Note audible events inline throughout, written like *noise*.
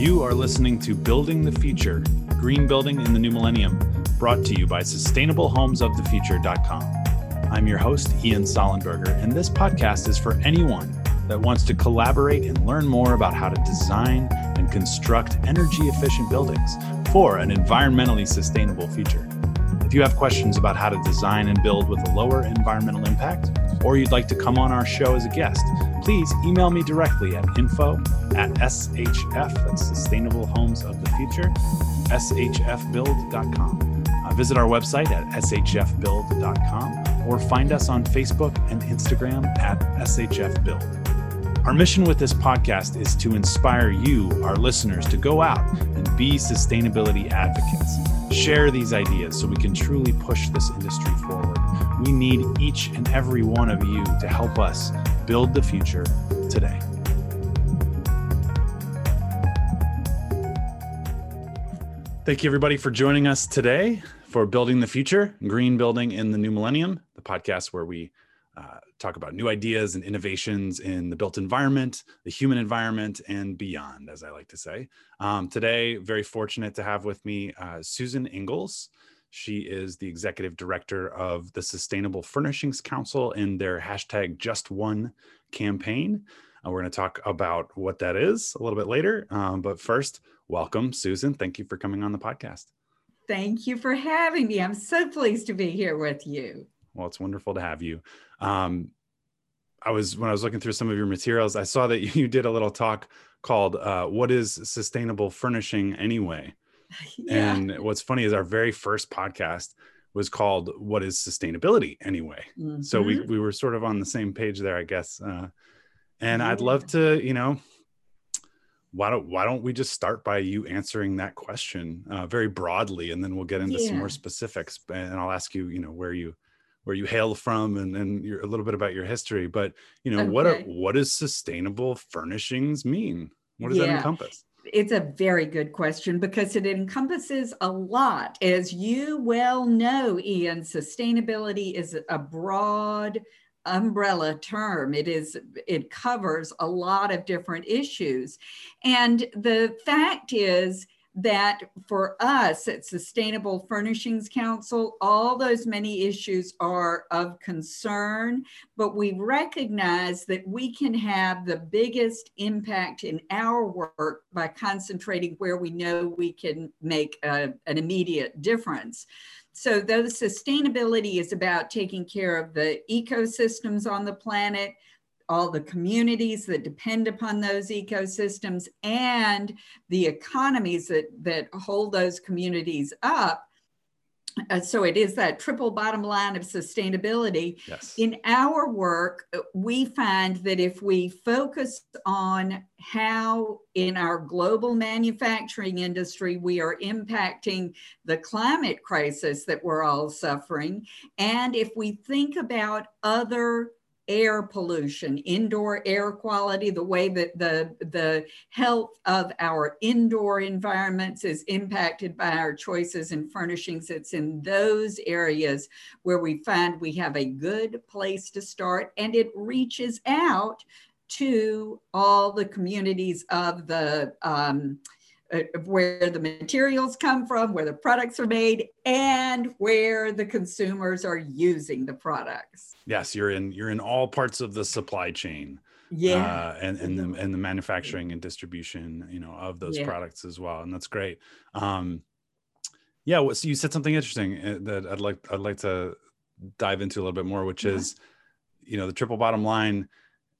You are listening to Building the Future Green Building in the New Millennium, brought to you by SustainableHomesOfTheFuture.com. I'm your host, Ian Sollenberger, and this podcast is for anyone that wants to collaborate and learn more about how to design and construct energy efficient buildings for an environmentally sustainable future. If you have questions about how to design and build with a lower environmental impact, or you'd like to come on our show as a guest, please email me directly at info at shf, that's Sustainable Homes of the Future, shfbuild.com. Uh, visit our website at shfbuild.com or find us on Facebook and Instagram at shfbuild. Our mission with this podcast is to inspire you, our listeners, to go out and be sustainability advocates. Share these ideas so we can truly push this industry forward. We need each and every one of you to help us build the future today. Thank you, everybody, for joining us today for Building the Future Green Building in the New Millennium, the podcast where we uh, talk about new ideas and innovations in the built environment, the human environment, and beyond, as I like to say. Um, today, very fortunate to have with me uh, Susan Inglis. She is the executive director of the Sustainable Furnishings Council in their hashtag Just One campaign. Uh, we're going to talk about what that is a little bit later. Um, but first, welcome, Susan. Thank you for coming on the podcast. Thank you for having me. I'm so pleased to be here with you. Well, it's wonderful to have you. Um, I was when I was looking through some of your materials, I saw that *laughs* you did a little talk called uh, "What is Sustainable Furnishing Anyway?" *laughs* Yeah. And what's funny is our very first podcast was called "What is Sustainability Anyway?" Mm-hmm. So we mm-hmm. we were sort of on the same page there, I guess. Uh, and yeah. I'd love to, you know, why don't why don't we just start by you answering that question uh, very broadly, and then we'll get into yeah. some more specifics, and I'll ask you, you know, where you where you hail from and, and a little bit about your history but you know okay. what are, what does sustainable furnishings mean? What does yeah. that encompass? It's a very good question because it encompasses a lot. As you well know ian sustainability is a broad umbrella term. It is it covers a lot of different issues. And the fact is that for us at Sustainable Furnishings Council, all those many issues are of concern, but we recognize that we can have the biggest impact in our work by concentrating where we know we can make a, an immediate difference. So, though sustainability is about taking care of the ecosystems on the planet, all the communities that depend upon those ecosystems and the economies that, that hold those communities up. Uh, so it is that triple bottom line of sustainability. Yes. In our work, we find that if we focus on how in our global manufacturing industry we are impacting the climate crisis that we're all suffering, and if we think about other air pollution, indoor air quality, the way that the, the health of our indoor environments is impacted by our choices in furnishings. It's in those areas where we find we have a good place to start and it reaches out to all the communities of the um, where the materials come from, where the products are made, and where the consumers are using the products. Yes, you're in you're in all parts of the supply chain. Yeah, uh, and and the and the manufacturing and distribution, you know, of those yeah. products as well, and that's great. Um, yeah, so you said something interesting uh, that I'd like I'd like to dive into a little bit more, which yeah. is, you know, the triple bottom line: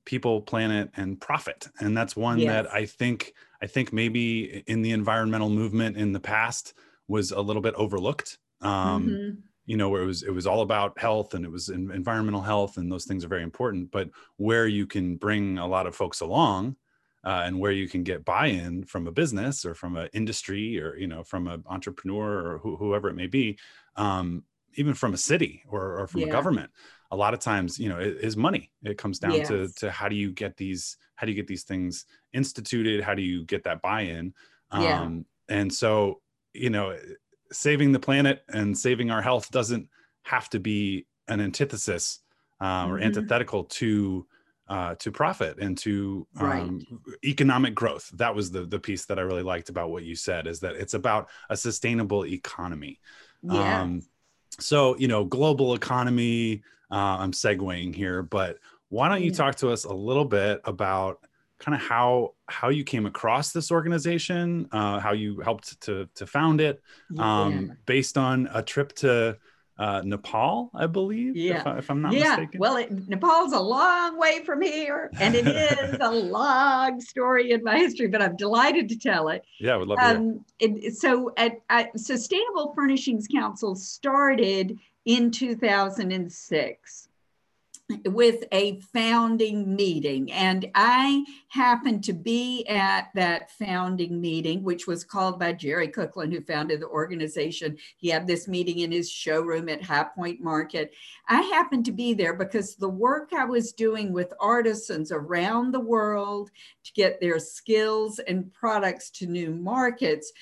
people, planet, and profit, and that's one yes. that I think I think maybe in the environmental movement in the past was a little bit overlooked. Um, mm-hmm. You know, where it was it was all about health and it was in, environmental health, and those things are very important. But where you can bring a lot of folks along, uh, and where you can get buy-in from a business or from an industry or you know from an entrepreneur or wh- whoever it may be, um, even from a city or, or from yeah. a government a lot of times you know it is money it comes down yes. to to how do you get these how do you get these things instituted how do you get that buy-in yeah. um and so you know saving the planet and saving our health doesn't have to be an antithesis um, mm-hmm. or antithetical to uh, to profit and to um, right. economic growth. That was the the piece that I really liked about what you said is that it's about a sustainable economy. Yes. Um, so you know, global economy. Uh, I'm segueing here, but why don't you talk to us a little bit about kind of how how you came across this organization, uh, how you helped to to found it, um, yeah. based on a trip to uh, Nepal, I believe. Yeah, if, I, am not yeah. mistaken. Well, it, Nepal's a long way from here, and it *laughs* is a long story in my history. But I'm delighted to tell it. Yeah, I would love to. Um, it, so, at, at Sustainable Furnishings Council started in 2006 with a founding meeting. And I happened to be at that founding meeting, which was called by Jerry Cooklin, who founded the organization. He had this meeting in his showroom at High Point Market. I happened to be there because the work I was doing with artisans around the world to get their skills and products to new markets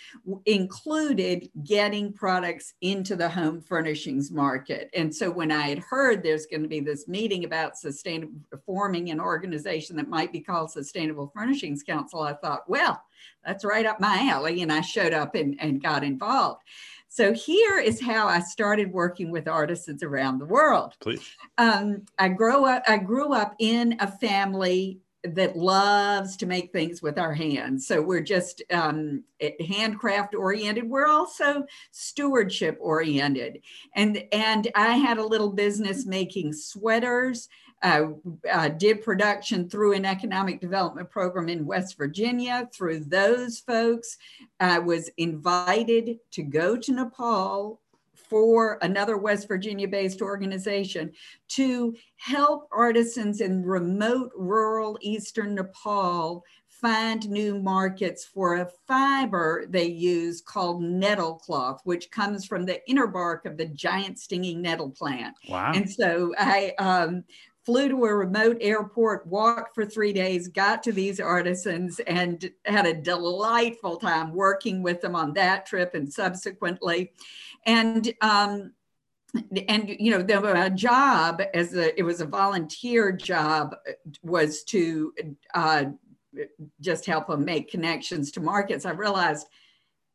included getting products into the home furnishings market. And so when I had heard there's going to be this meeting about sustainable forming an organization that might be called Sustainable Furnishings Council, I thought, well, that's right up my alley. And I showed up and, and got involved. So here is how I started working with artisans around the world. Please. Um, I grew up. I grew up in a family that loves to make things with our hands. So we're just um, handcraft oriented. We're also stewardship oriented. And, and I had a little business making sweaters. Uh, uh, did production through an economic development program in West Virginia. Through those folks, I was invited to go to Nepal for another West Virginia based organization to help artisans in remote rural eastern Nepal find new markets for a fiber they use called nettle cloth, which comes from the inner bark of the giant stinging nettle plant. Wow. And so I um, flew to a remote airport, walked for three days, got to these artisans, and had a delightful time working with them on that trip and subsequently and um, and you know the job as a it was a volunteer job was to uh, just help them make connections to markets. I realized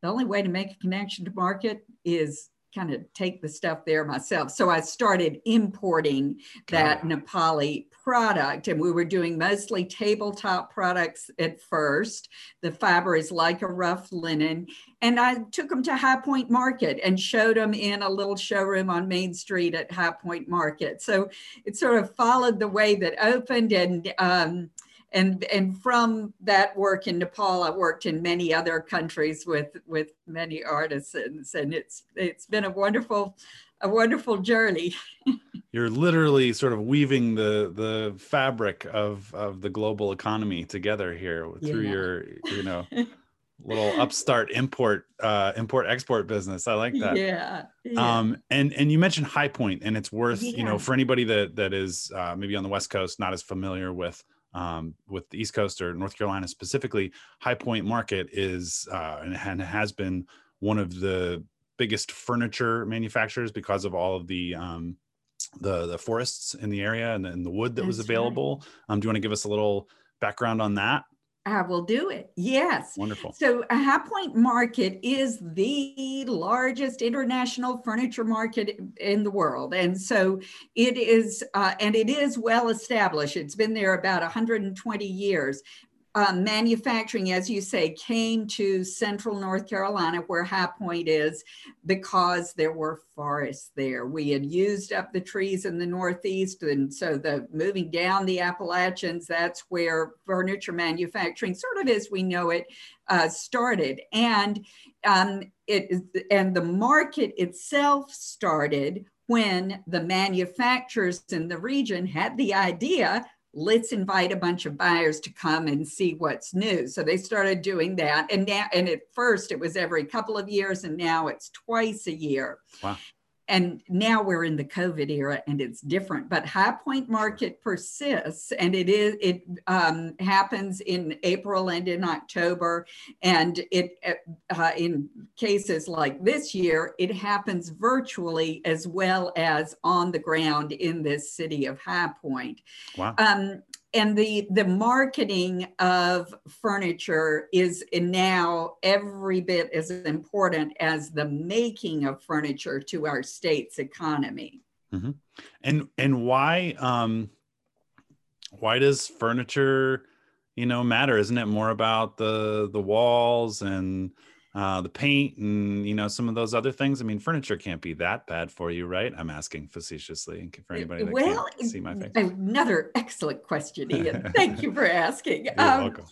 the only way to make a connection to market is kind of take the stuff there myself. So I started importing that Nepali product, and we were doing mostly tabletop products at first. The fiber is like a rough linen. And I took them to High Point Market and showed them in a little showroom on Main Street at High Point Market. So it sort of followed the way that opened and um, and and from that work in Nepal, I worked in many other countries with with many artisans, and it's it's been a wonderful a wonderful journey. *laughs* You're literally sort of weaving the the fabric of of the global economy together here through yeah. your you know *laughs* little upstart import uh import export business i like that yeah, yeah. um and and you mentioned high point and it's worth yeah. you know for anybody that that is uh, maybe on the west coast not as familiar with um, with the East Coast or North Carolina specifically, High Point Market is uh, and, has been one of the biggest furniture manufacturers because of all of the um, the the forests in the area and, and the wood that That's was available. Right. Um, do you want to give us a little background on that? I will do it. Yes. Wonderful. So, a High Point Market is the largest international furniture market in the world. And so it is, uh, and it is well established. It's been there about 120 years um, manufacturing, as you say, came to central North Carolina, where High Point is, because there were forests there. We had used up the trees in the Northeast. And so the moving down the Appalachians, that's where furniture manufacturing, sort of as we know it, uh, started. And um, it and the market itself started when the manufacturers in the region had the idea let's invite a bunch of buyers to come and see what's new. So they started doing that. And now, and at first it was every couple of years, and now it's twice a year. Wow and now we're in the covid era and it's different but high point market persists and it is it um, happens in april and in october and it uh, in cases like this year it happens virtually as well as on the ground in this city of high point wow. Um, and the the marketing of furniture is now every bit as important as the making of furniture to our state's economy. Mm-hmm. And and why um, why does furniture you know matter? Isn't it more about the the walls and uh, the paint and you know some of those other things. I mean, furniture can't be that bad for you, right? I'm asking facetiously for anybody that well, can't see my face. Another excellent question, Ian. *laughs* Thank you for asking. You're um, welcome.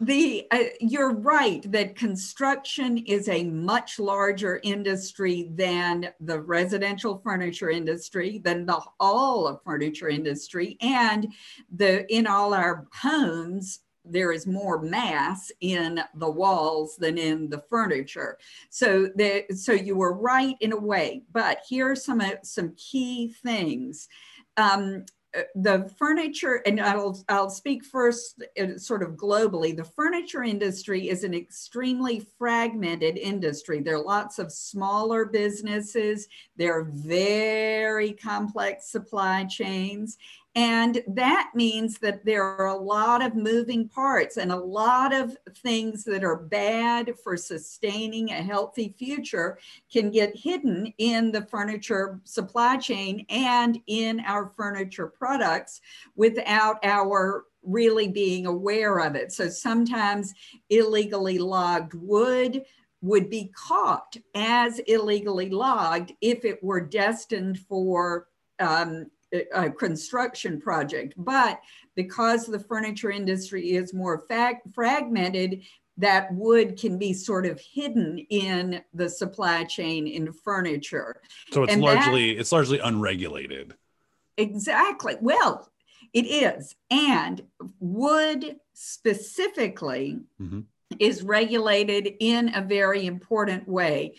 The uh, you're right that construction is a much larger industry than the residential furniture industry, than the all of furniture industry, and the in all our homes there is more mass in the walls than in the furniture. So the, so you were right in a way, but here are some, uh, some key things. Um, uh, the furniture, and I'll, I'll speak first uh, sort of globally, the furniture industry is an extremely fragmented industry. There are lots of smaller businesses. There are very complex supply chains. And that means that there are a lot of moving parts and a lot of things that are bad for sustaining a healthy future can get hidden in the furniture supply chain and in our furniture products without our really being aware of it. So sometimes illegally logged wood would be caught as illegally logged if it were destined for um, a construction project. But because the furniture industry is more fragmented, that wood can be sort of hidden in the supply chain in furniture. So it's and largely that, it's largely unregulated. Exactly. Well, it is. And wood specifically mm-hmm. is regulated in a very important way.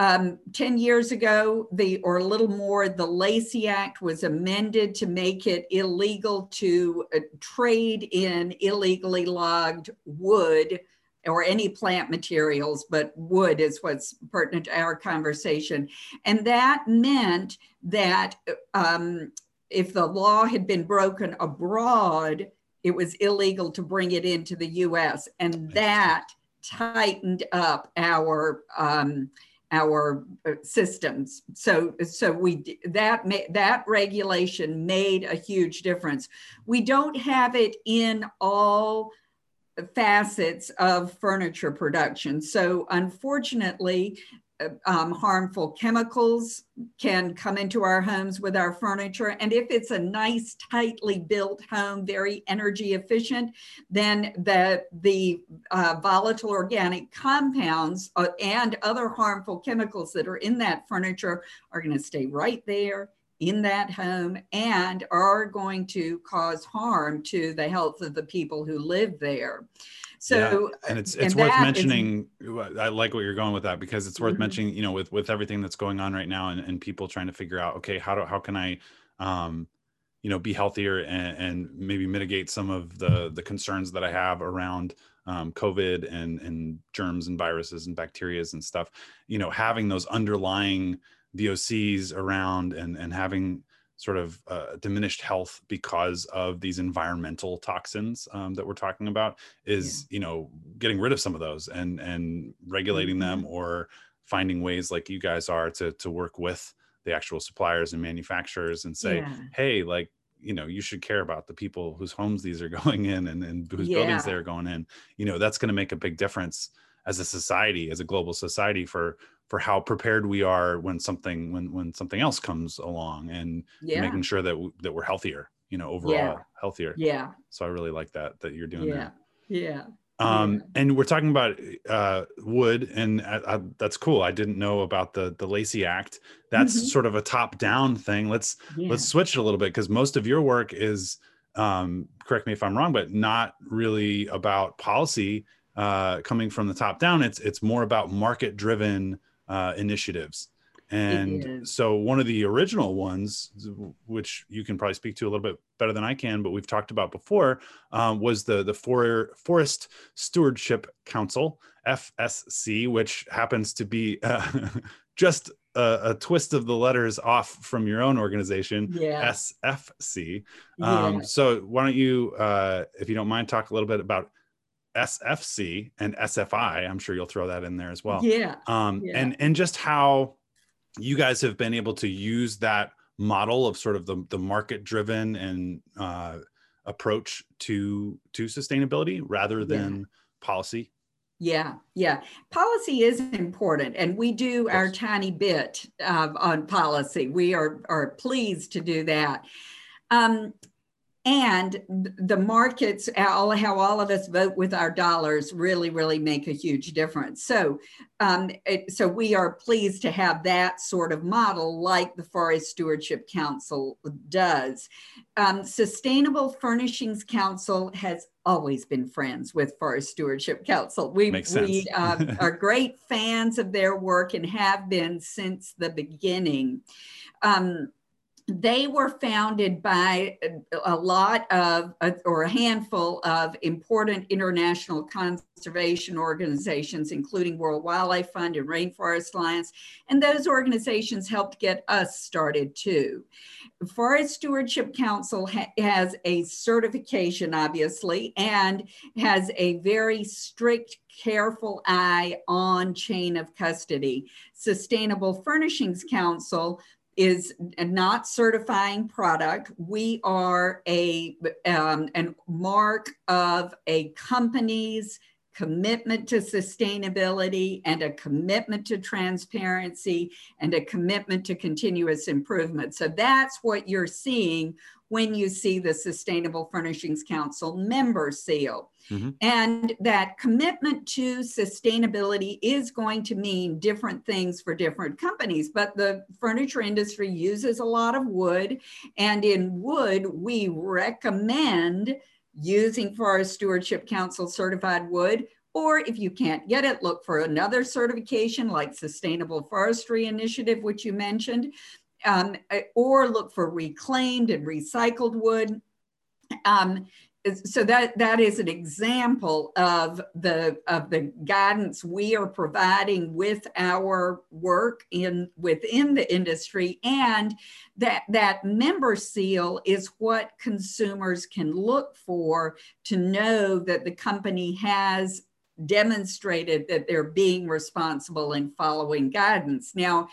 Um, 10 years ago, the or a little more, the Lacey Act was amended to make it illegal to uh, trade in illegally logged wood or any plant materials, but wood is what's pertinent to our conversation. And that meant that um, if the law had been broken abroad, it was illegal to bring it into the US. And that tightened up our um, our uh, systems. So, so we that that regulation made a huge difference. We don't have it in all facets of furniture production. So, unfortunately, um, harmful chemicals can come into our homes with our furniture. And if it's a nice, tightly built home, very energy efficient, then the, the uh, volatile organic compounds uh, and other harmful chemicals that are in that furniture are going to stay right there in that home and are going to cause harm to the health of the people who live there. So yeah. and it's it's and worth mentioning. Is, I like what you're going with that because it's worth mm-hmm. mentioning. You know, with with everything that's going on right now, and, and people trying to figure out, okay, how do how can I, um, you know, be healthier and, and maybe mitigate some of the the concerns that I have around um, COVID and and germs and viruses and bacterias and stuff. You know, having those underlying VOCs around and and having sort of uh, diminished health because of these environmental toxins um, that we're talking about is yeah. you know getting rid of some of those and and regulating mm-hmm. them or finding ways like you guys are to to work with the actual suppliers and manufacturers and say yeah. hey like you know you should care about the people whose homes these are *laughs* going in and, and whose yeah. buildings they're going in you know that's going to make a big difference as a society as a global society for for how prepared we are when something when when something else comes along and yeah. making sure that w- that we're healthier you know overall yeah. healthier yeah so i really like that that you're doing yeah that. yeah um yeah. and we're talking about uh wood and I, I, that's cool i didn't know about the the lacey act that's mm-hmm. sort of a top down thing let's let's switch it a little bit because most of your work is um correct me if i'm wrong but not really about policy uh coming from the top down it's it's more about market driven uh, initiatives. And so, one of the original ones, which you can probably speak to a little bit better than I can, but we've talked about before, um, was the the For- Forest Stewardship Council (FSC), which happens to be uh, *laughs* just a, a, twist of the letters off from your own organization, yeah. SFC. Um, yeah. So why don't you, uh, if you don't mind, talk a little bit about SFC and SFI. I'm sure you'll throw that in there as well. Yeah. Um, yeah. And and just how you guys have been able to use that model of sort of the, the market driven and uh, approach to to sustainability rather than yeah. policy yeah, yeah. Policy is important, and we do our tiny bit uh, on policy. We are are pleased to do that. Um, and the markets all how all of us vote with our dollars really really make a huge difference. So um, it, so we are pleased to have that sort of model like the forest stewardship council does. Um, sustainable furnishings council has always been friends with forest stewardship council. We, we uh, *laughs* are great fans of their work and have been since the beginning. Um, they were founded by a lot of, uh, or a handful of important international conservation organizations, including World Wildlife Fund and Rainforest Alliance. And those organizations helped get us started too. Forest Stewardship Council ha has a certification, obviously, and has a very strict careful eye on chain of custody. Sustainable Furnishings Council is not certifying product. We are a um, an mark of a company's commitment to sustainability and a commitment to transparency and a commitment to continuous improvement. So that's what you're seeing when you see the Sustainable Furnishings Council member seal. Mm-hmm. And that commitment to sustainability is going to mean different things for different companies. But the furniture industry uses a lot of wood. And in wood, we recommend using Forest Stewardship Council certified wood. Or if you can't get it, look for another certification like Sustainable Forestry Initiative, which you mentioned, um, or look for reclaimed and recycled wood. Um, so that that is an example of the of the guidance we are providing with our work in within the industry and that that member seal is what consumers can look for to know that the company has demonstrated that they're being responsible in following guidance. Now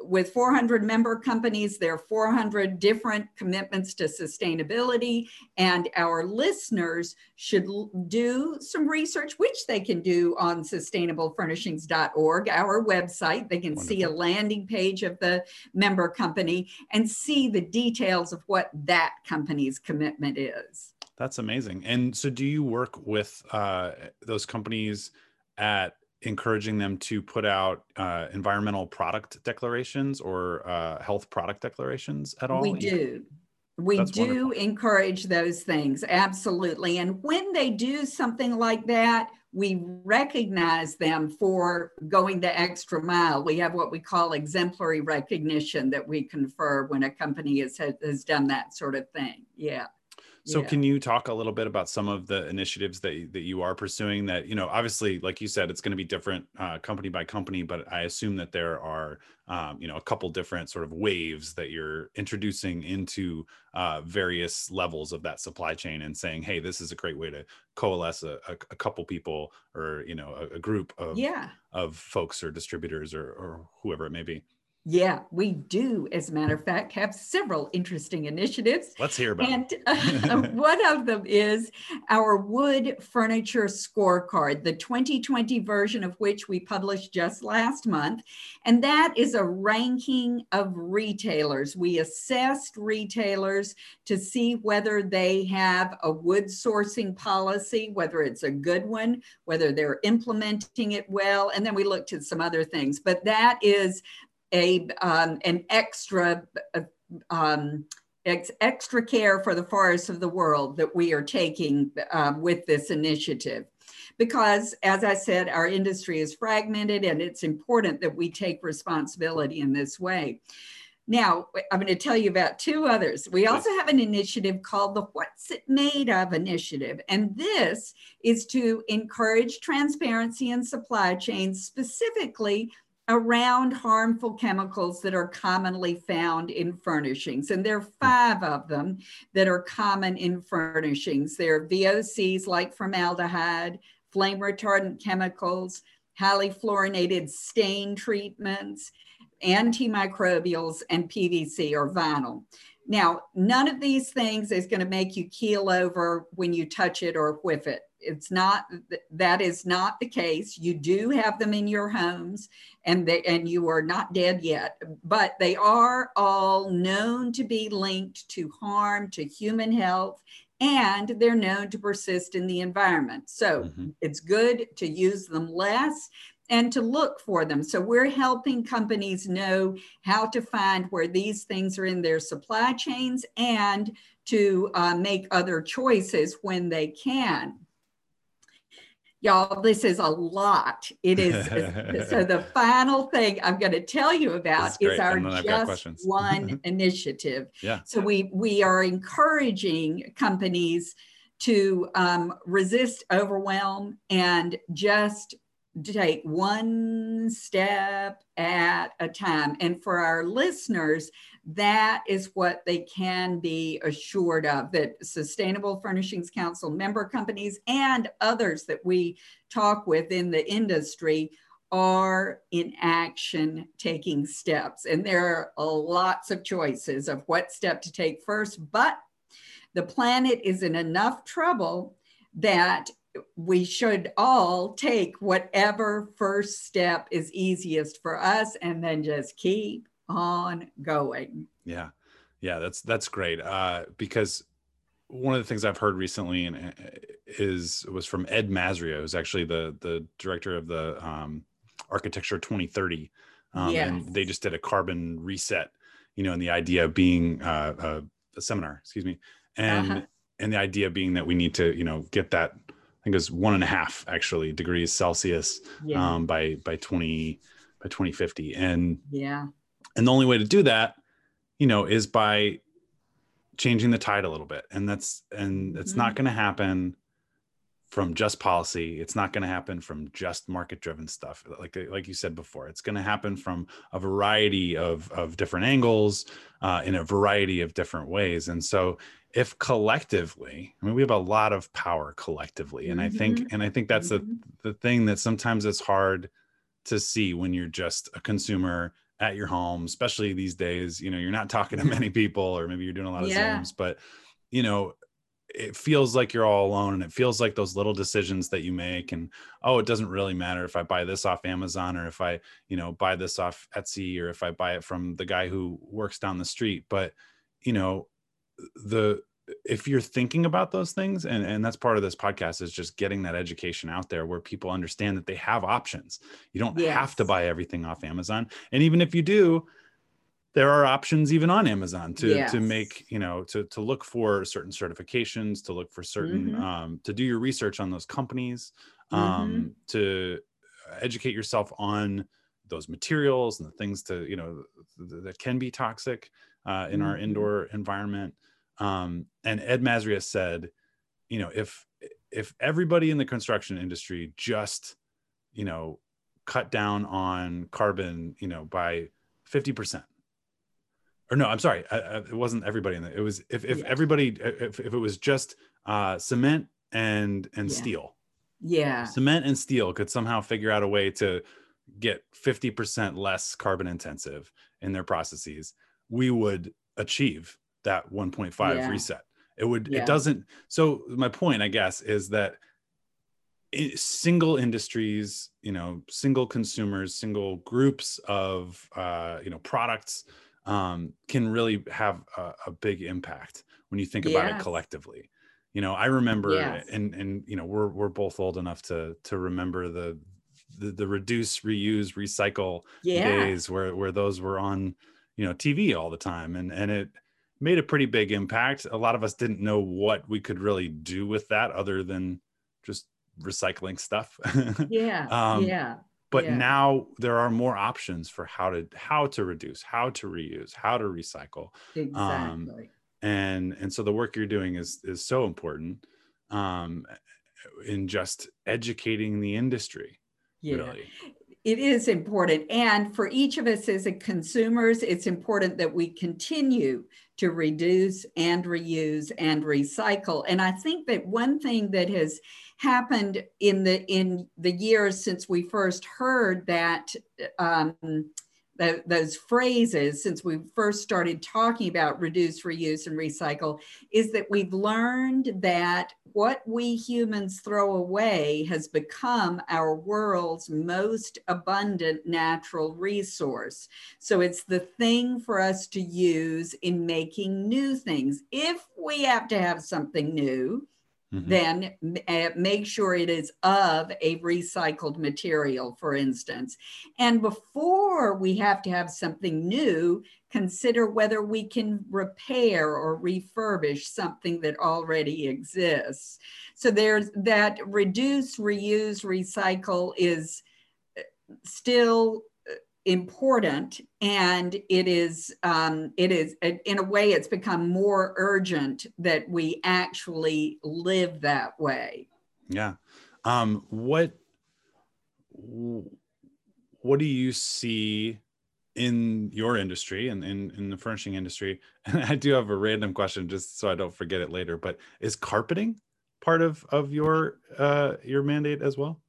with 400 member companies, there are 400 different commitments to sustainability, and our listeners should do some research, which they can do on sustainablefurnishings.org, our website. They can Wonderful. see a landing page of the member company and see the details of what that company's commitment is. That's amazing. And so, do you work with uh, those companies at encouraging them to put out uh, environmental product declarations or uh, health product declarations at all? We do. We That's do wonderful. encourage those things, absolutely. And when they do something like that, we recognize them for going the extra mile. We have what we call exemplary recognition that we confer when a company has, has done that sort of thing. Yeah. So yeah. can you talk a little bit about some of the initiatives that that you are pursuing that, you know, obviously like you said it's going to be different uh, company by company, but I assume that there are um, you know, a couple different sort of waves that you're introducing into uh, various levels of that supply chain and saying, hey, this is a great way to coalesce a, a, a couple people or, you know, a, a group of, yeah. of folks or distributors or, or whoever it may be. Yeah, we do, as a matter of fact, have several interesting initiatives. Let's hear about and, uh, *laughs* one of them is our wood furniture scorecard, the 2020 version of which we published just last month. And that is a ranking of retailers. We assessed retailers to see whether they have a wood sourcing policy, whether it's a good one, whether they're implementing it well. And then we looked at some other things. But that is a um, an extra uh, um, ex- extra care for the forests of the world that we are taking um, with this initiative. Because, as I said, our industry is fragmented and it's important that we take responsibility in this way. Now, I'm going to tell you about two others. We also have an initiative called the What's It Made Of initiative. And this is to encourage transparency in supply chains, specifically around harmful chemicals that are commonly found in furnishings. And there are hmm. five of them that are common in furnishings. There are VOCs like formaldehyde, flame retardant chemicals, highly fluorinated stain treatments, antimicrobials, and PVC or vinyl. Now, none of these things is going to make you keel over when you touch it or whiff it. It's not that is not the case. You do have them in your homes and they and you are not dead yet, but they are all known to be linked to harm to human health and they're known to persist in the environment. So mm-hmm. it's good to use them less and to look for them. So we're helping companies know how to find where these things are in their supply chains and to uh, make other choices when they can. Y'all, this is a lot. It is. *laughs* so the final thing I'm going to tell you about is our Just One *laughs* initiative. Yeah. So we we are encouraging companies to um, resist overwhelm and just take one step at a time. And for our listeners, that is what they can be assured of that Sustainable Furnishings Council member companies and others that we talk with in the industry are in action taking steps. And there are lots of choices of what step to take first, but the planet is in enough trouble that we should all take whatever first step is easiest for us and then just keep on going. Yeah. Yeah, that's that's great. Uh, because one of the things I've heard recently and uh, is was from Ed Mazria, who's actually the the director of the um, Architecture 2030. Um, yes. and they just did a carbon reset, you know, and the idea being uh, a, a seminar, excuse me, and uh-huh. and the idea being that we need to, you know, get that think it was one and a half actually degrees Celsius yeah. um, by by 20 by 2050. And yeah. And the only way to do that, you know, is by changing the tide a little bit. And that's and it's mm-hmm. not going to happen from just policy. It's not going to happen from just market driven stuff. Like like you said before, it's going to happen from a variety of of different angles uh, in a variety of different ways. And so if collectively i mean we have a lot of power collectively and mm-hmm. i think mm-hmm. and i think that's mm-hmm. the the thing that sometimes it's hard to see when you're just a consumer at your home especially these days you know you're not talking to *laughs* many people or maybe you're doing a lot of yeah. zooms but you know it feels like you're all alone and it feels like those little decisions that you make and oh it doesn't really matter if i buy this off amazon or if i you know buy this off etsy or if i buy it from the guy who works down the street but you know the if you're thinking about those things and and that's part of this podcast is just getting that education out there where people understand that they have options you don't yes. have to buy everything off amazon and even if you do there are options even on amazon to yes. to make you know to to look for certain certifications to look for certain mm-hmm. um, to do your research on those companies um, mm-hmm. to educate yourself on those materials and the things to you know that can be toxic uh, in mm-hmm. our indoor environment um, and Ed Mazria said, you know, if if everybody in the construction industry just, you know, cut down on carbon, you know, by 50%. Or no, I'm sorry, I, I, it wasn't everybody in the, it was if if yeah. everybody if, if it was just uh, cement and and yeah. steel. Yeah. Cement and steel could somehow figure out a way to get 50% less carbon intensive in their processes, we would achieve that 1.5 yeah. reset. It would, yeah. it doesn't. So my point, I guess, is that single industries, you know, single consumers, single groups of, uh, you know, products um, can really have a, a, big impact when you think about it collectively. You know, I remember, yes. and and you know, we're we're both old enough to to remember the the, the reduce, reuse, recycle yeah. days where where those were on, you know, TV all the time, and and it made a pretty big impact. A lot of us didn't know what we could really do with that other than just recycling stuff. *laughs* yeah. um, yeah. But yeah. now there are more options for how to how to reduce, how to reuse, how to recycle. Exactly. Um, and and so the work you're doing is is so important um, in just educating the industry. Yeah. Really It is important. And for each of us as consumers, it's important that we continue to reduce and reuse and recycle. And I think that one thing that has happened in the in the years since we first heard that um, those phrases since we first started talking about reduce, reuse, and recycle is that we've learned that what we humans throw away has become our world's most abundant natural resource. So it's the thing for us to use in making new things. If we have to have something new, Mm-hmm. then uh, make sure it is of a recycled material, for instance. And before we have to have something new, consider whether we can repair or refurbish something that already exists. So there's that reduce, reuse, recycle is uh, still important and it is um, it is in a way it's become more urgent that we actually live that way. Yeah. Um, what what do you see in your industry and in, in the furnishing industry? *laughs* And i do have a random question just so i don't forget it later but is carpeting part of of your uh your mandate as well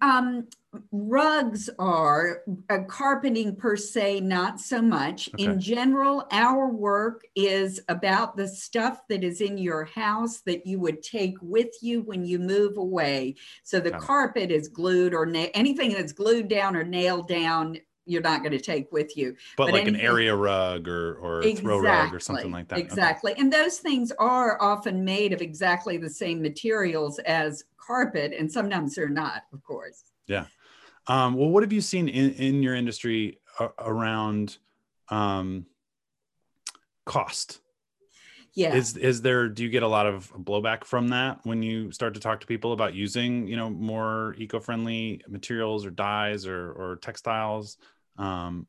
um, rugs are uh, carpeting per se not so much okay. in general our work is about the stuff that is in your house that you would take with you when you move away so the Got carpet it. is glued or na- anything that's glued down or nailed down you're not going to take with you. But, but like anything, an area rug or or exactly, throw rug or something like that. Exactly. Okay. And those things are often made of exactly the same materials as carpet, and sometimes they're not, of course. Yeah. Um, well, what have you seen in, in your industry around um, cost? Yeah. Is is there do you get a lot of blowback from that when you start to talk to people about using, you know, more eco-friendly materials or dyes or or textiles? Um,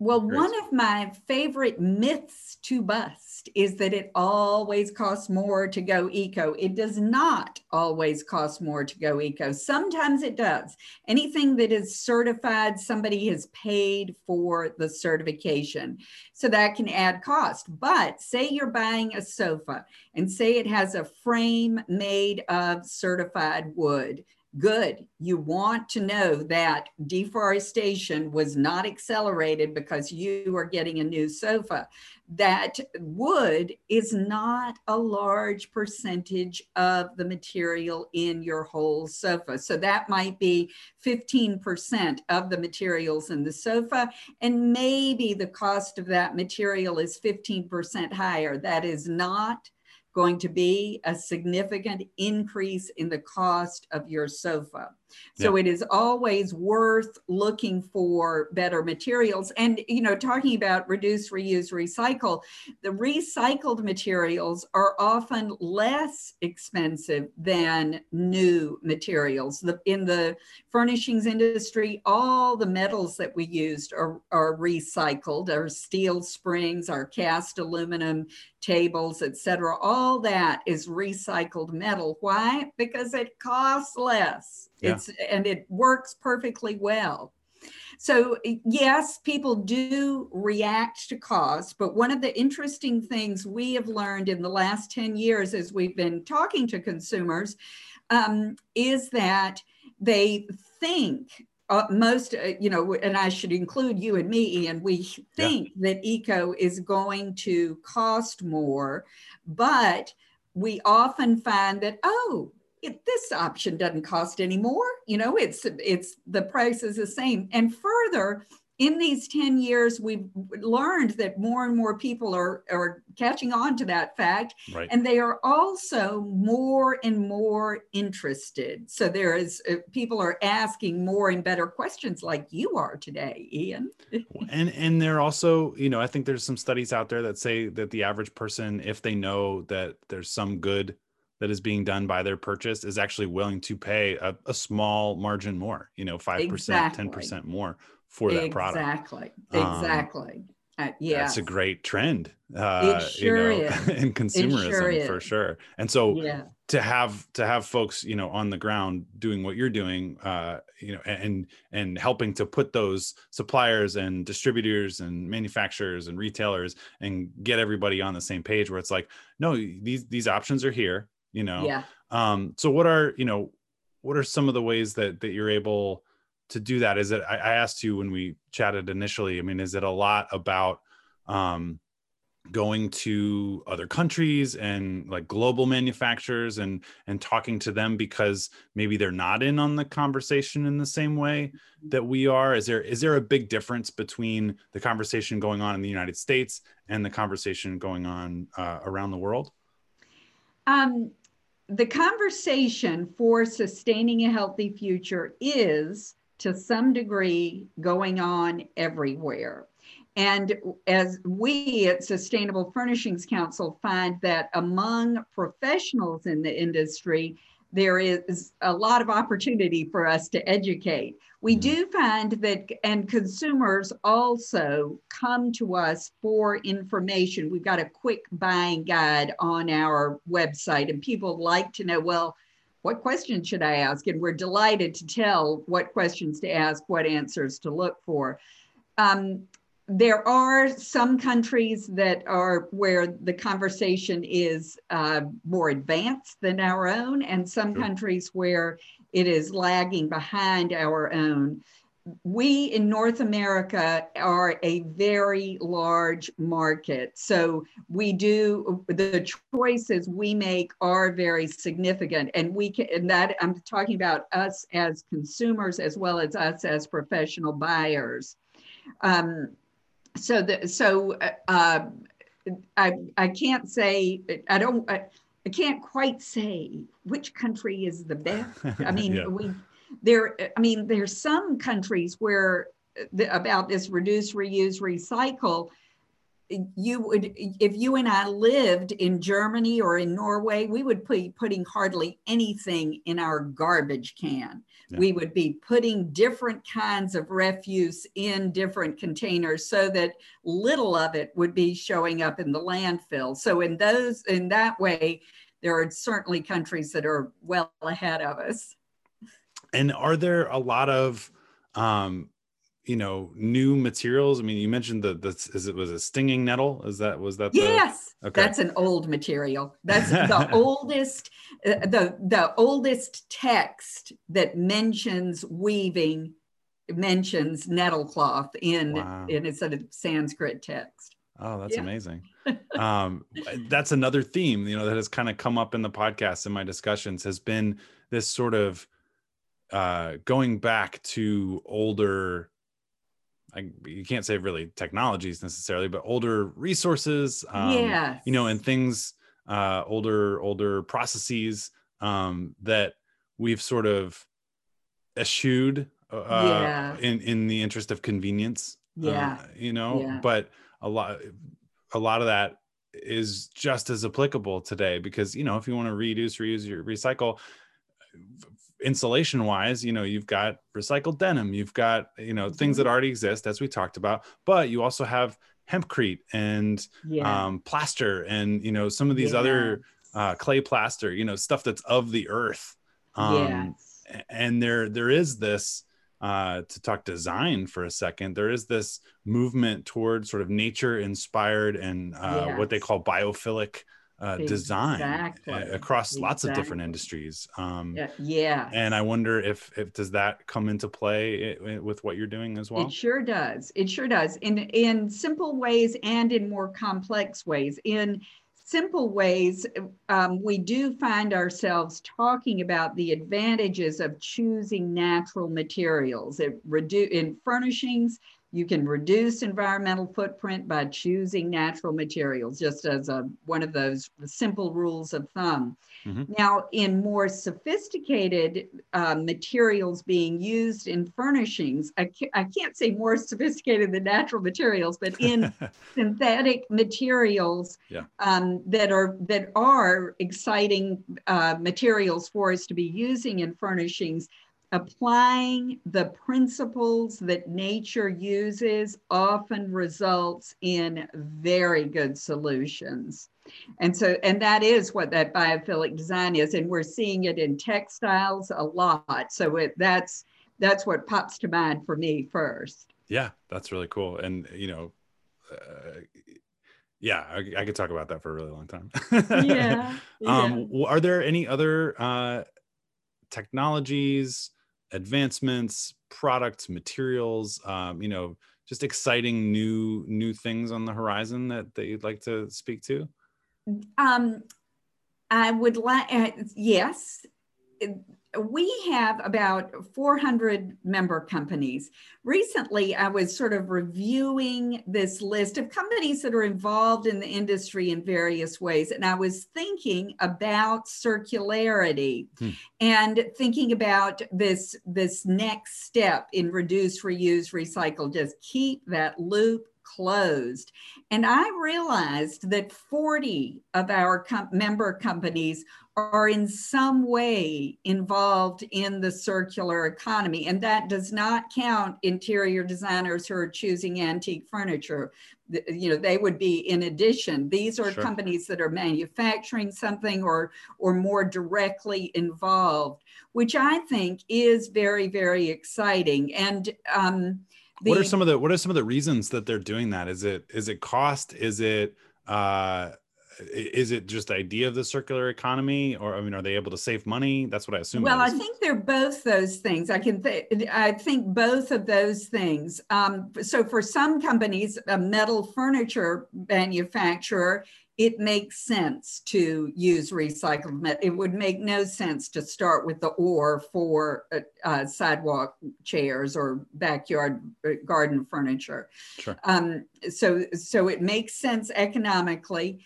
well, one of my favorite myths to bust is that it always costs more to go eco. It does not always cost more to go eco. Sometimes it does. Anything that is certified, somebody has paid for the certification. So that can add cost. But say you're buying a sofa and say it has a frame made of certified wood good. You want to know that deforestation was not accelerated because you are getting a new sofa. That wood is not a large percentage of the material in your whole sofa. So that might be 15% of the materials in the sofa. And maybe the cost of that material is 15% higher. That is not going to be a significant increase in the cost of your sofa. So yeah. it is always worth looking for better materials. And, you know, talking about reduce, reuse, recycle, the recycled materials are often less expensive than new materials. The, in the furnishings industry, all the metals that we used are, are recycled, our steel springs, our cast aluminum tables, etc. All that is recycled metal. Why? Because it costs less. Yeah. It's and it works perfectly well. So, yes, people do react to cost, but one of the interesting things we have learned in the last 10 years as we've been talking to consumers um, is that they think uh, most, uh, you know, and I should include you and me, Ian, we think yeah. that eco is going to cost more, but we often find that, oh, it, this option doesn't cost any more. You know, it's it's the price is the same. And further, in these 10 years, we've learned that more and more people are, are catching on to that fact. Right. And they are also more and more interested. So there is, uh, people are asking more and better questions like you are today, Ian. and, and they're also, you know, I think there's some studies out there that say that the average person, if they know that there's some good that is being done by their purchase is actually willing to pay a, a small margin more, you know, 5%, exactly. 10% more for that exactly. product. Exactly. Exactly. Um, Uh, yeah, that's a great trend. Uh, it sure you know, is. *laughs* in consumerism sure for sure. And so yeah. to have to have folks, you know, on the ground doing what you're doing, uh, you know, and and helping to put those suppliers and distributors and manufacturers and retailers and get everybody on the same page where it's like, no, these these options are here, you know. Yeah. Um, so what are, you know, what are some of the ways that that you're able to do that? Is it I, I asked you when we chatted initially, I mean, is it a lot about um going to other countries and like global manufacturers and and talking to them because maybe they're not in on the conversation in the same way mm-hmm. that we are is there is there a big difference between the conversation going on in the united states and the conversation going on uh, around the world um, the conversation for sustaining a healthy future is to some degree going on everywhere. And as we at Sustainable Furnishings Council find that among professionals in the industry, there is a lot of opportunity for us to educate. We mm-hmm. do find that, and consumers also come to us for information. We've got a quick buying guide on our website, and people like to know, well, what questions should I ask? And we're delighted to tell what questions to ask, what answers to look for. Um, there are some countries that are where the conversation is uh, more advanced than our own, and some sure. countries where it is lagging behind our own we in North America are a very large market. So we do the choices we make are very significant. And we can, and that I'm talking about us as consumers as well as us as professional buyers. Um, so the, so uh, I, I can't say, I don't, I, I can't quite say which country is the best. I *laughs* mean, yeah. we there i mean there's some countries where the, about this reduce reuse recycle you would if you and i lived in germany or in norway we would be putting hardly anything in our garbage can. Yeah. we would be putting different kinds of refuse in different containers so that little of it would be showing up in the landfill. So in those in that way there are certainly countries that are well ahead of us. And are there a lot of um you know new materials i mean you mentioned the the is it was a stinging nettle is that was that the, yes okay. that's an old material that's the *laughs* oldest uh, the the oldest text that mentions weaving mentions nettle cloth in wow. in a sort of sanskrit text oh that's yeah. amazing *laughs* um that's another theme you know that has kind of come up in the podcast in my discussions has been this sort of uh, going back to older I, you can't say really technologies necessarily, but older resources, um, yeah, you know, and things, uh, older older processes um, that we've sort of eschewed uh, yeah. in in the interest of convenience. Yeah, uh, you know, yeah. but a lot a lot of that is just as applicable today because you know if you want to reduce, reuse, your recycle insulation wise you know you've got recycled denim you've got you know things that mm-hmm. already exist as we talked about but you also have hempcrete and yeah. um, plaster and you know some of these yeah. other uh, clay plaster you know stuff that's of the earth um, yes. and there there is this uh, to talk design for a second there is this movement towards sort of nature inspired and uh, yes. what they call biophilic uh, design across exactly. lots of different industries. Um, yeah. And I wonder if if does that come into play with what you're doing as well? It sure does. It sure does. In in simple ways and in more complex ways. In simple ways, um, we do find ourselves talking about the advantages of choosing natural materials. It redu- in furnishings, you can reduce environmental footprint by choosing natural materials, just as a, one of those simple rules of thumb. Mm-hmm. Now, in more sophisticated uh, materials being used in furnishings, I, ca- I can't say more sophisticated than natural materials, but in *laughs* synthetic materials yeah. um, that are that are exciting uh, materials for us to be using in furnishings applying the principles that nature uses often results in very good solutions. And so, and that is what that biophilic design is. And we're seeing it in textiles a lot. So it, that's, that's what pops to mind for me first. Yeah, that's really cool. And, you know, uh, yeah, I, I, could talk about that for a really long time. yeah, *laughs* yeah. Um, are there any other uh, technologies, advancements, products, materials, um, you know, just exciting new new things on the horizon that, that you'd like to speak to? Um, I would like, uh, yes we have about 400 member companies. Recently, I was sort of reviewing this list of companies that are involved in the industry in various ways. And I was thinking about circularity hmm. and thinking about this, this next step in reduce, reuse, recycle, just keep that loop closed. And I realized that 40 of our com- member companies are in some way involved in the circular economy. And that does not count interior designers who are choosing antique furniture. You know, they would be in addition. These are sure. companies that are manufacturing something or, or more directly involved, which I think is very, very exciting. And um, the, what are some of the what are some of the reasons that they're doing that? Is it is it cost? Is it uh is it just the idea of the circular economy or i mean are they able to save money that's what i assume well i think they're both those things i can th- i think both of those things um, so for some companies a metal furniture manufacturer it makes sense to use recycled metal. It would make no sense to start with the ore for uh, uh, sidewalk chairs or backyard uh, garden furniture. Sure. Um, so, so it makes sense economically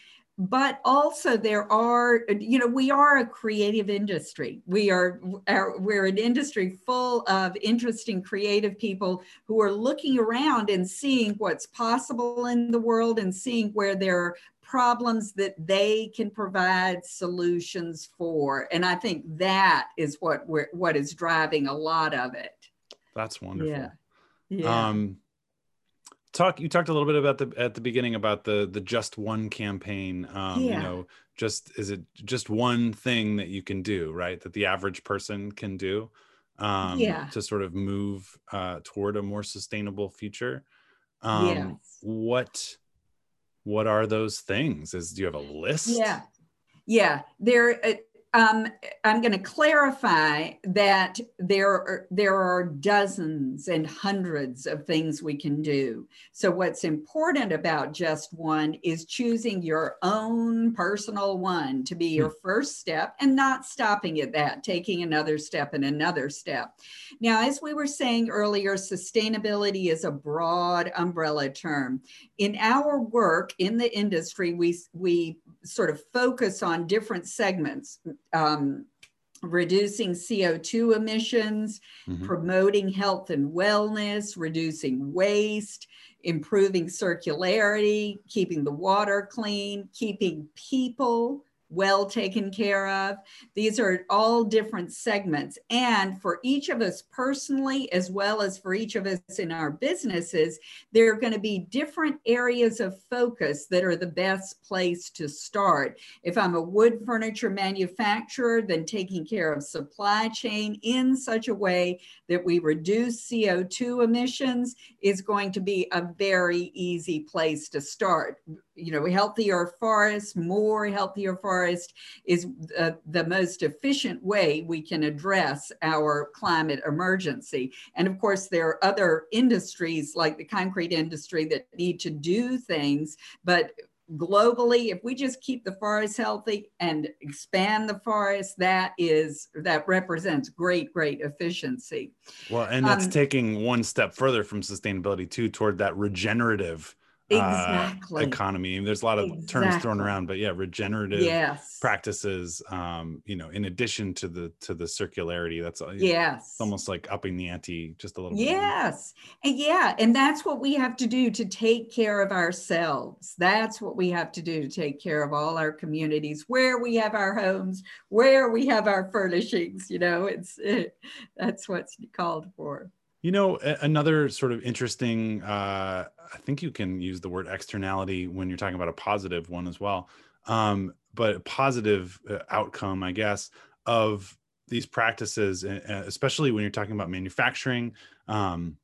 but also there are you know we are a creative industry. We are we're an industry full of interesting creative people who are looking around and seeing what's possible in the world and seeing where there are problems that they can provide solutions for. And i think that is what we're what is driving a lot of it. That's wonderful. Yeah, yeah. um talk you talked a little bit about the at the beginning about the the just one campaign um yeah. you know just is it just one thing that you can do right that the average person can do um yeah. to sort of move uh toward a more sustainable future um yes. what what are those things is do you have a list yeah yeah there uh, um, I'm going to clarify that there are, there are dozens and hundreds of things we can do. So, what's important about just one is choosing your own personal one to be your hmm. first step and not stopping at that, taking another step and another step. Now, as we were saying earlier, sustainability is a broad umbrella term. In our work in the industry, we, we sort of focus on different segments. Um, reducing CO2 emissions, mm-hmm. promoting health and wellness, reducing waste, improving circularity, keeping the water clean, keeping people well taken care of. These are all different segments. And for each of us personally, as well as for each of us in our businesses, there are going to be different areas of focus that are the best place to start. If I'm a wood furniture manufacturer, then taking care of supply chain in such a way that we reduce CO2 emissions is going to be a very easy place to start you know, healthier forests, more healthier forest is uh, the most efficient way we can address our climate emergency. And of course, there are other industries like the concrete industry that need to do things, but globally if we just keep the forest healthy and expand the forest that is that represents great great efficiency well and that's um, taking one step further from sustainability too toward that regenerative exactly. uh, economy. There's a lot of exactly. terms thrown around, but yeah, regenerative yes. practices. Um, you know, in addition to the to the circularity, that's yes, it's almost like upping the ante just a little. Bit. Yes, and yeah, and that's what we have to do to take care of ourselves. That's what we have to do to take care of all our communities, where we have our homes, where we have our furnishings. You know, it's it, that's what's called for. You know, another sort of interesting, uh, I think you can use the word externality when you're talking about a positive one as well. Um, but a positive uh, outcome, I guess, of these practices, especially when you're talking about manufacturing um,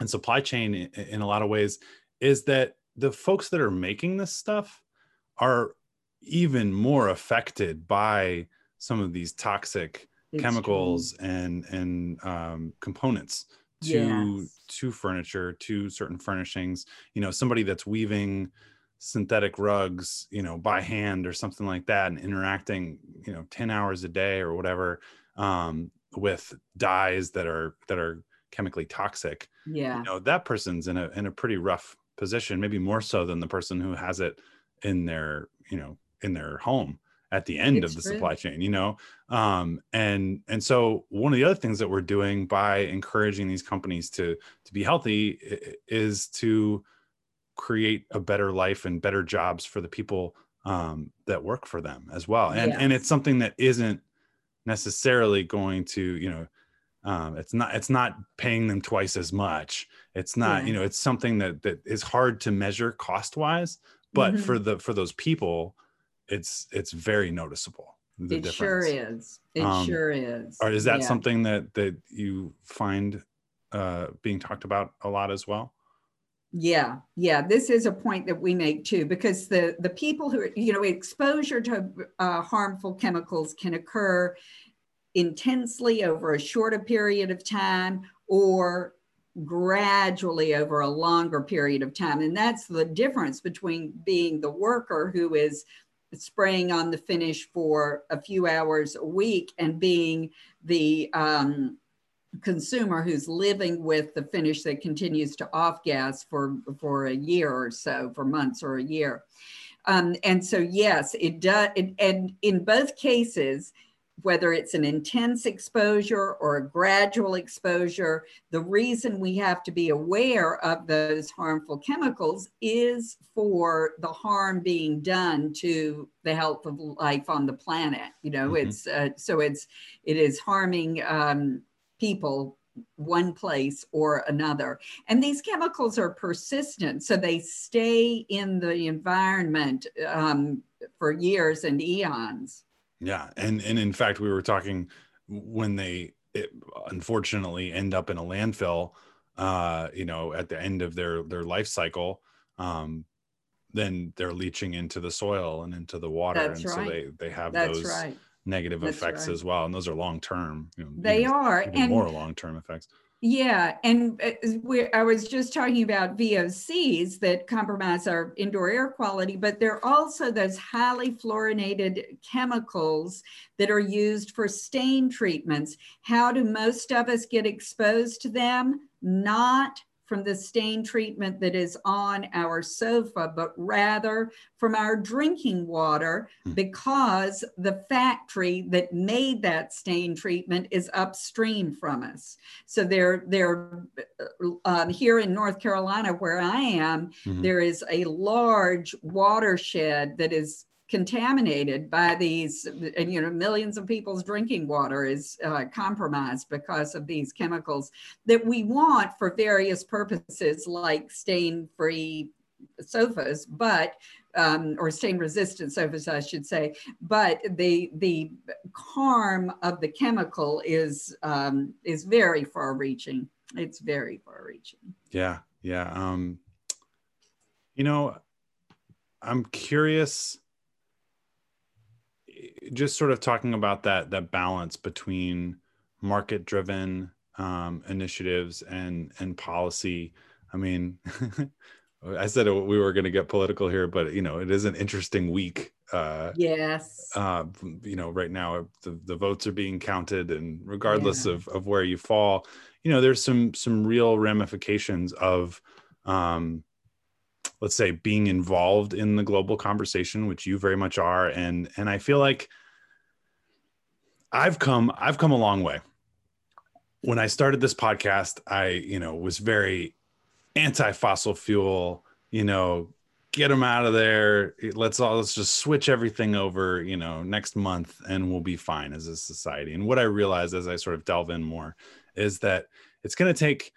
and supply chain in, in a lot of ways, is that the folks that are making this stuff are even more affected by some of these toxic it's chemicals true. and and um, components to yes. to furniture to certain furnishings you know somebody that's weaving synthetic rugs you know by hand or something like that and interacting you know 10 hours a day or whatever um, with dyes that are that are chemically toxic yeah you know that person's in a in a pretty rough position maybe more so than the person who has it in their you know in their home at the end it's of the true. supply chain you know um, and and so one of the other things that we're doing by encouraging these companies to to be healthy is to create a better life and better jobs for the people um, that work for them as well and yes. and it's something that isn't necessarily going to you know um, it's not it's not paying them twice as much it's not yeah. you know it's something that that is hard to measure cost wise but mm-hmm. for the for those people it's it's very noticeable. it difference. sure is. It um, sure is. Or is that yeah. something that that you find uh, being talked about a lot as well? Yeah, yeah. This is a point that we make too, because the the people who you know exposure to uh, harmful chemicals can occur intensely over a shorter period of time or gradually over a longer period of time and that's the difference between being the worker who is spraying on the finish for a few hours a week and being the um, consumer who's living with the finish that continues to off gas for, for a year or so, for months or a year. Um, and so, yes, it does. It, and in both cases, whether it's an intense exposure or a gradual exposure, the reason we have to be aware of those harmful chemicals is for the harm being done to the health of life on the planet. You know, mm-hmm. it's uh, so it's it is harming um, people one place or another. And these chemicals are persistent, so they stay in the environment um, for years and eons. Yeah, and and in fact, we were talking when they it, unfortunately end up in a landfill. Uh, you know, at the end of their their life cycle, um, then they're leaching into the soil and into the water, That's and right. so they they have That's those right. negative That's effects right. as well, and those are long term. You know, they even, are, even and more long term effects. Yeah, and uh, I was just talking about VOCs that compromise our indoor air quality, but there are also those highly fluorinated chemicals that are used for stain treatments. How do most of us get exposed to them? Not from the stain treatment that is on our sofa, but rather from our drinking water hmm. because the factory that made that stain treatment is upstream from us. So they're, they're um, here in North Carolina, where I am, mm-hmm. there is a large watershed that is contaminated by these and you know millions of people's drinking water is uh, compromised because of these chemicals that we want for various purposes like stain free sofas but um, or stain resistant sofas i should say. But the the harm of the chemical is um, is very far reaching it's very far reaching yeah yeah um you know i'm curious just sort of talking about that that balance between market driven um, initiatives and and policy. I mean, *laughs* I said we were going to get political here, but you know, it is an interesting week. Uh, yes. Uh, you know, right now the, the votes are being counted, and regardless yeah. of of where you fall, you know, there's some some real ramifications of um, let's say being involved in the global conversation which you very much are and and i feel like i've come i've come a long way. When i started this podcast i you know was very anti fossil fuel you know get them out of there. Let's all let's just switch everything over you know next month and we'll be fine as a society. And what i realized as i sort of delve in more is that it's going to take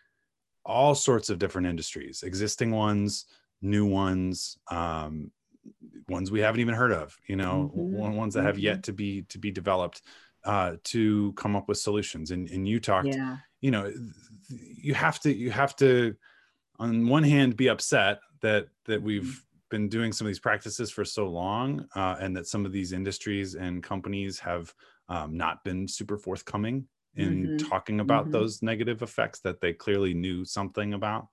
all sorts of different industries existing ones new ones um, ones we haven't even heard of you know mm-hmm. ones that have mm-hmm. yet to be to be developed uh, to come up with solutions and, and you talked yeah. you know you have to you have to on one hand be upset that that we've mm-hmm been doing some of these practices for so long uh, and that some of these industries and companies have um, not been super forthcoming in mm-hmm. talking about mm-hmm. those negative effects that they clearly knew something about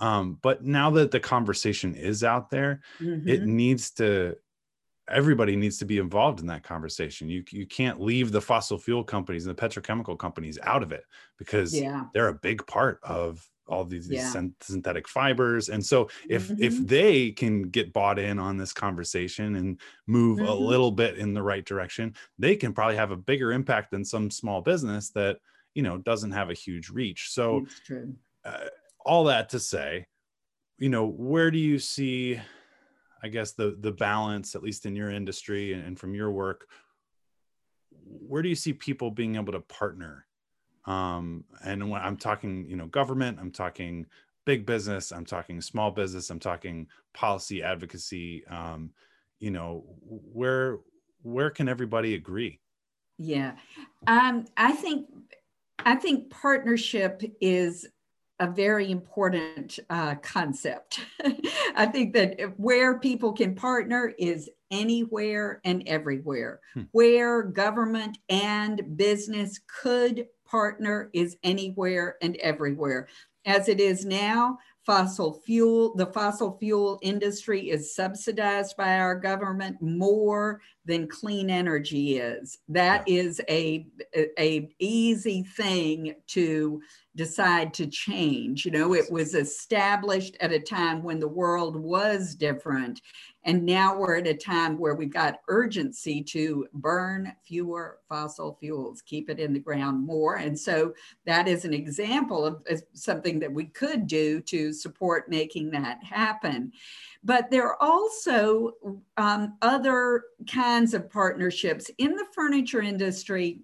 um, but now that the conversation is out there mm-hmm. it needs to everybody needs to be involved in that conversation you you can't leave the fossil fuel companies and the petrochemical companies out of it because yeah. they're a big part of all these, yeah. synthetic fibers and so if mm-hmm. if they can get bought in on this conversation and move mm-hmm. a little bit in the right direction they can probably have a bigger impact than some small business that you know doesn't have a huge reach so uh, all that to say you know where do you see i guess the the balance at least in your industry and, and from your work where do you see people being able to partner? Um, and when i'm talking you know government i'm talking big business i'm talking small business i'm talking policy advocacy um, you know where where can everybody agree? Yeah. Um, i think i think partnership is a very important uh, concept. *laughs* I think that where people can partner is anywhere and everywhere. Hmm. Where government and business could partner is anywhere and everywhere. As it is now, fossil fuel, the fossil fuel industry is subsidized by our government more than clean energy is. That yeah. is a, a, a easy thing to decide to change. You know, it was established at a time when the world was different. And now we're at a time where we've got urgency to burn fewer fossil fuels, keep it in the ground more. And so that is an example of something that we could do to support making that happen. But there are also um, other kinds of partnerships in the furniture industry.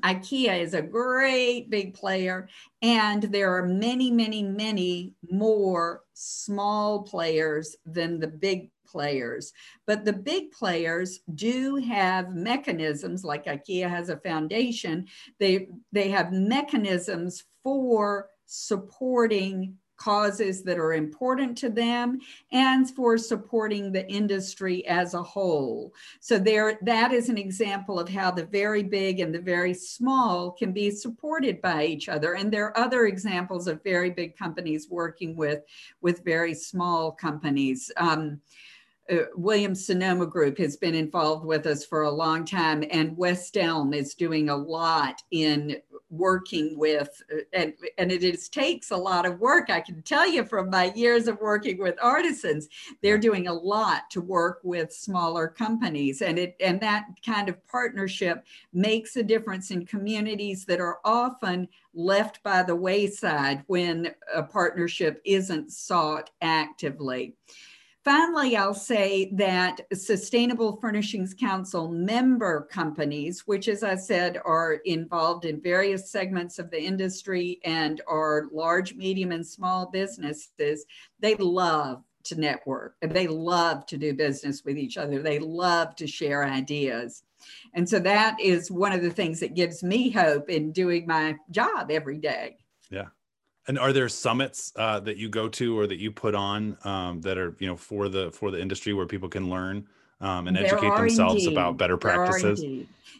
IKEA is a great big player, and there are many, many, many more small players than the big players. But the big players do have mechanisms, like IKEA has a foundation, they, they have mechanisms for supporting causes that are important to them and for supporting the industry as a whole. So there that is an example of how the very big and the very small can be supported by each other. And there are other examples of very big companies working with, with very small companies. Um, uh, Williams Sonoma Group has been involved with us for a long time, and West Elm is doing a lot in working with, uh, and, and it is, takes a lot of work. I can tell you from my years of working with artisans, they're doing a lot to work with smaller companies, and it and that kind of partnership makes a difference in communities that are often left by the wayside when a partnership isn't sought actively. Finally, I'll say that Sustainable Furnishings Council member companies, which, as I said, are involved in various segments of the industry and are large, medium, and small businesses, they love to network. And they love to do business with each other. They love to share ideas. And so that is one of the things that gives me hope in doing my job every day. Yeah. And are there summits uh, that you go to or that you put on um, that are you know for the for the industry where people can learn um, and there educate themselves indeed. about better practices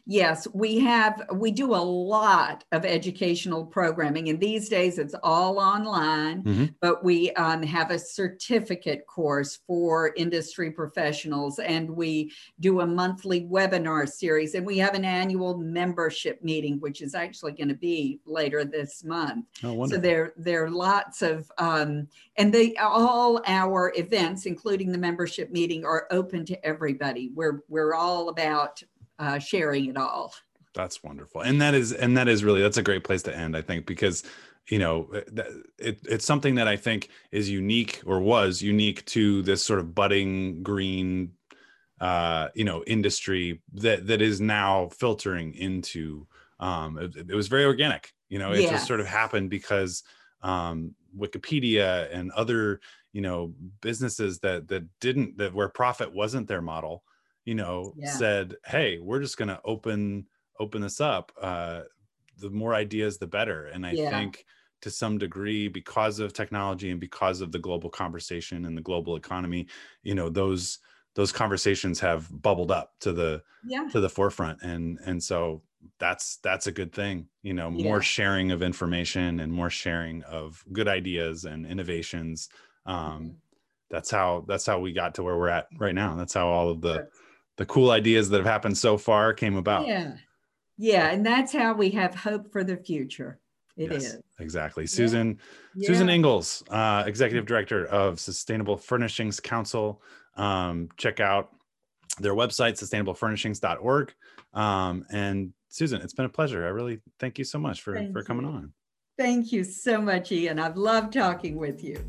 Yes, we have, we do a lot of educational programming, and these days it's all online, mm-hmm. but we um, have a certificate course for industry professionals, and we do a monthly webinar series, and we have an annual membership meeting, which is actually going to be later this month. Oh, so there, there are lots of, um, and they all our events, including the membership meeting, are open to everybody. We're we're all about uh, sharing it all. That's wonderful, and that is and that is really that's a great place to end, I think, because you know it, it's something that I think is unique or was unique to this sort of budding green, uh, you know, industry that that is now filtering into. Um, it, it was very organic, you know. It yes. just sort of happened because um, Wikipedia and other you know businesses that that didn't that where profit wasn't their model you know yeah. said hey we're just going to open open this up uh the more ideas the better and i yeah. think to some degree because of technology and because of the global conversation and the global economy you know those those conversations have bubbled up to the yeah. to the forefront and and so that's that's a good thing you know yeah. more sharing of information and more sharing of good ideas and innovations um mm-hmm. that's how that's how we got to where we're at right now that's how all of the the cool ideas that have happened so far came about. Yeah. Yeah. And that's how we have hope for the future. It yes, is Exactly. Susan, yeah. Susan Inglis, uh, Executive Director of Sustainable Furnishings Council. Um, check out their website, sustainablefurnishings.org. Um, and Susan, it's been a pleasure. I really thank you so much for, for coming on. Thank you so much, Ian. I've loved talking with you.